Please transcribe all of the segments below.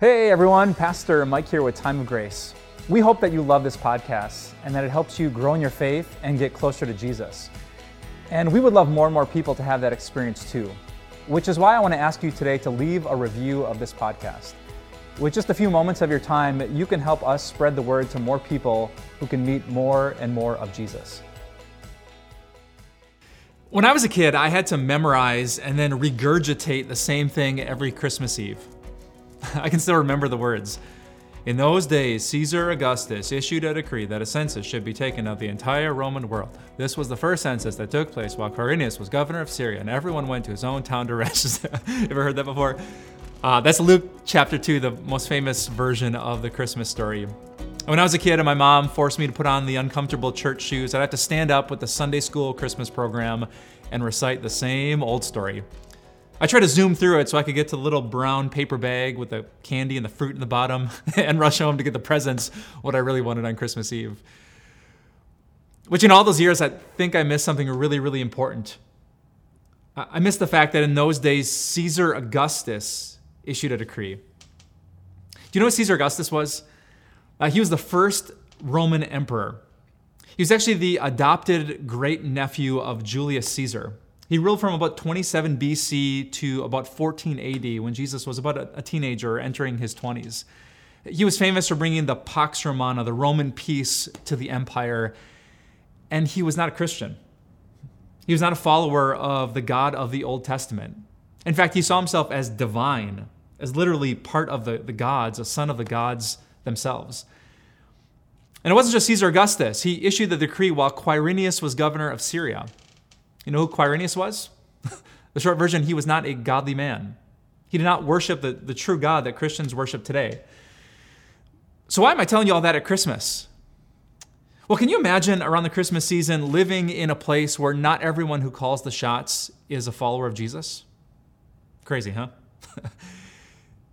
Hey everyone, Pastor Mike here with Time of Grace. We hope that you love this podcast and that it helps you grow in your faith and get closer to Jesus. And we would love more and more people to have that experience too, which is why I want to ask you today to leave a review of this podcast. With just a few moments of your time, you can help us spread the word to more people who can meet more and more of Jesus. When I was a kid, I had to memorize and then regurgitate the same thing every Christmas Eve. I can still remember the words. In those days, Caesar Augustus issued a decree that a census should be taken of the entire Roman world. This was the first census that took place while Quirinius was governor of Syria, and everyone went to his own town to register. Ever heard that before? Uh, that's Luke chapter 2, the most famous version of the Christmas story. When I was a kid and my mom forced me to put on the uncomfortable church shoes, I'd have to stand up with the Sunday school Christmas program and recite the same old story. I tried to zoom through it so I could get to the little brown paper bag with the candy and the fruit in the bottom and rush home to get the presents, what I really wanted on Christmas Eve. Which in all those years, I think I missed something really, really important. I missed the fact that in those days, Caesar Augustus issued a decree. Do you know what Caesar Augustus was? Uh, he was the first Roman emperor. He was actually the adopted great nephew of Julius Caesar. He ruled from about 27 BC to about 14 AD when Jesus was about a, teenager entering his 20s. He was famous for bringing the Pax Romana, the Roman peace, to the empire, and he was not a Christian. He was not a follower of the God of the Old Testament. In fact, he saw himself as divine, as literally part of the, the gods, a son of the gods themselves. And it wasn't just Caesar Augustus. He issued the decree while Quirinius was governor of Syria. You know who Quirinius was? the short version, he was not a godly man. He did not worship the, the true God that Christians worship today. So, why am I telling you all that at Christmas? Well, can you imagine around the Christmas season living in a place where not everyone who calls the shots is a follower of Jesus? Crazy, huh?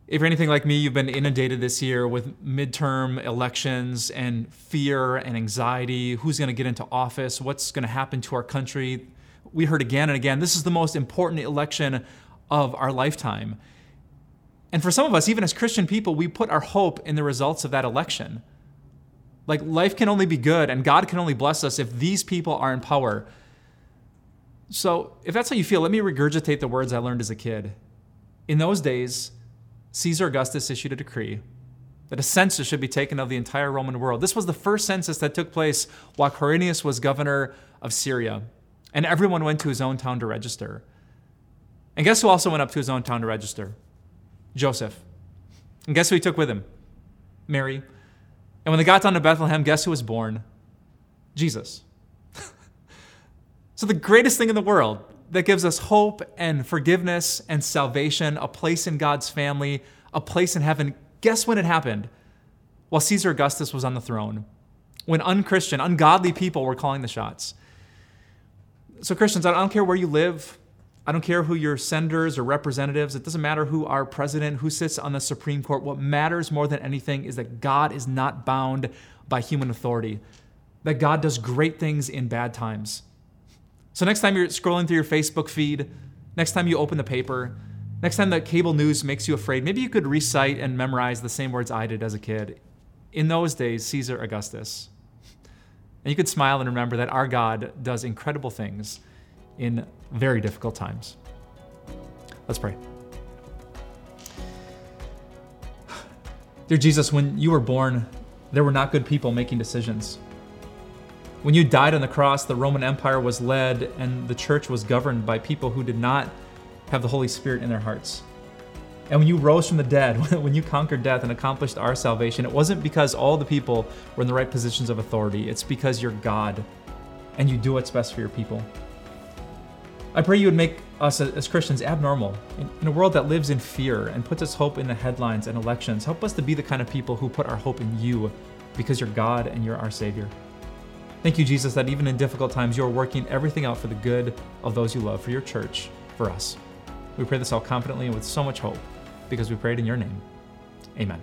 if you're anything like me, you've been inundated this year with midterm elections and fear and anxiety. Who's going to get into office? What's going to happen to our country? We heard again and again this is the most important election of our lifetime. And for some of us, even as Christian people, we put our hope in the results of that election. Like life can only be good and God can only bless us if these people are in power. So, if that's how you feel, let me regurgitate the words I learned as a kid. In those days, Caesar Augustus issued a decree that a census should be taken of the entire Roman world. This was the first census that took place while Quirinius was governor of Syria and everyone went to his own town to register. And guess who also went up to his own town to register? Joseph. And guess who he took with him? Mary. And when they got down to Bethlehem, guess who was born? Jesus. so, the greatest thing in the world that gives us hope and forgiveness and salvation, a place in God's family, a place in heaven, guess when it happened? While Caesar Augustus was on the throne, when unchristian, ungodly people were calling the shots. So, Christians, I don't care where you live. I don't care who your senators or representatives, it doesn't matter who our president, who sits on the Supreme Court. What matters more than anything is that God is not bound by human authority, that God does great things in bad times. So, next time you're scrolling through your Facebook feed, next time you open the paper, next time the cable news makes you afraid, maybe you could recite and memorize the same words I did as a kid. In those days, Caesar Augustus. And you could smile and remember that our God does incredible things in very difficult times. Let's pray. Dear Jesus, when you were born, there were not good people making decisions. When you died on the cross, the Roman Empire was led and the church was governed by people who did not have the Holy Spirit in their hearts. And when you rose from the dead, when you conquered death and accomplished our salvation, it wasn't because all the people were in the right positions of authority. It's because you're God and you do what's best for your people. I pray you would make us as Christians abnormal in a world that lives in fear and puts its hope in the headlines and elections. Help us to be the kind of people who put our hope in you because you're God and you're our Savior. Thank you, Jesus, that even in difficult times, you're working everything out for the good of those you love, for your church, for us. We pray this all confidently and with so much hope because we prayed in your name. Amen.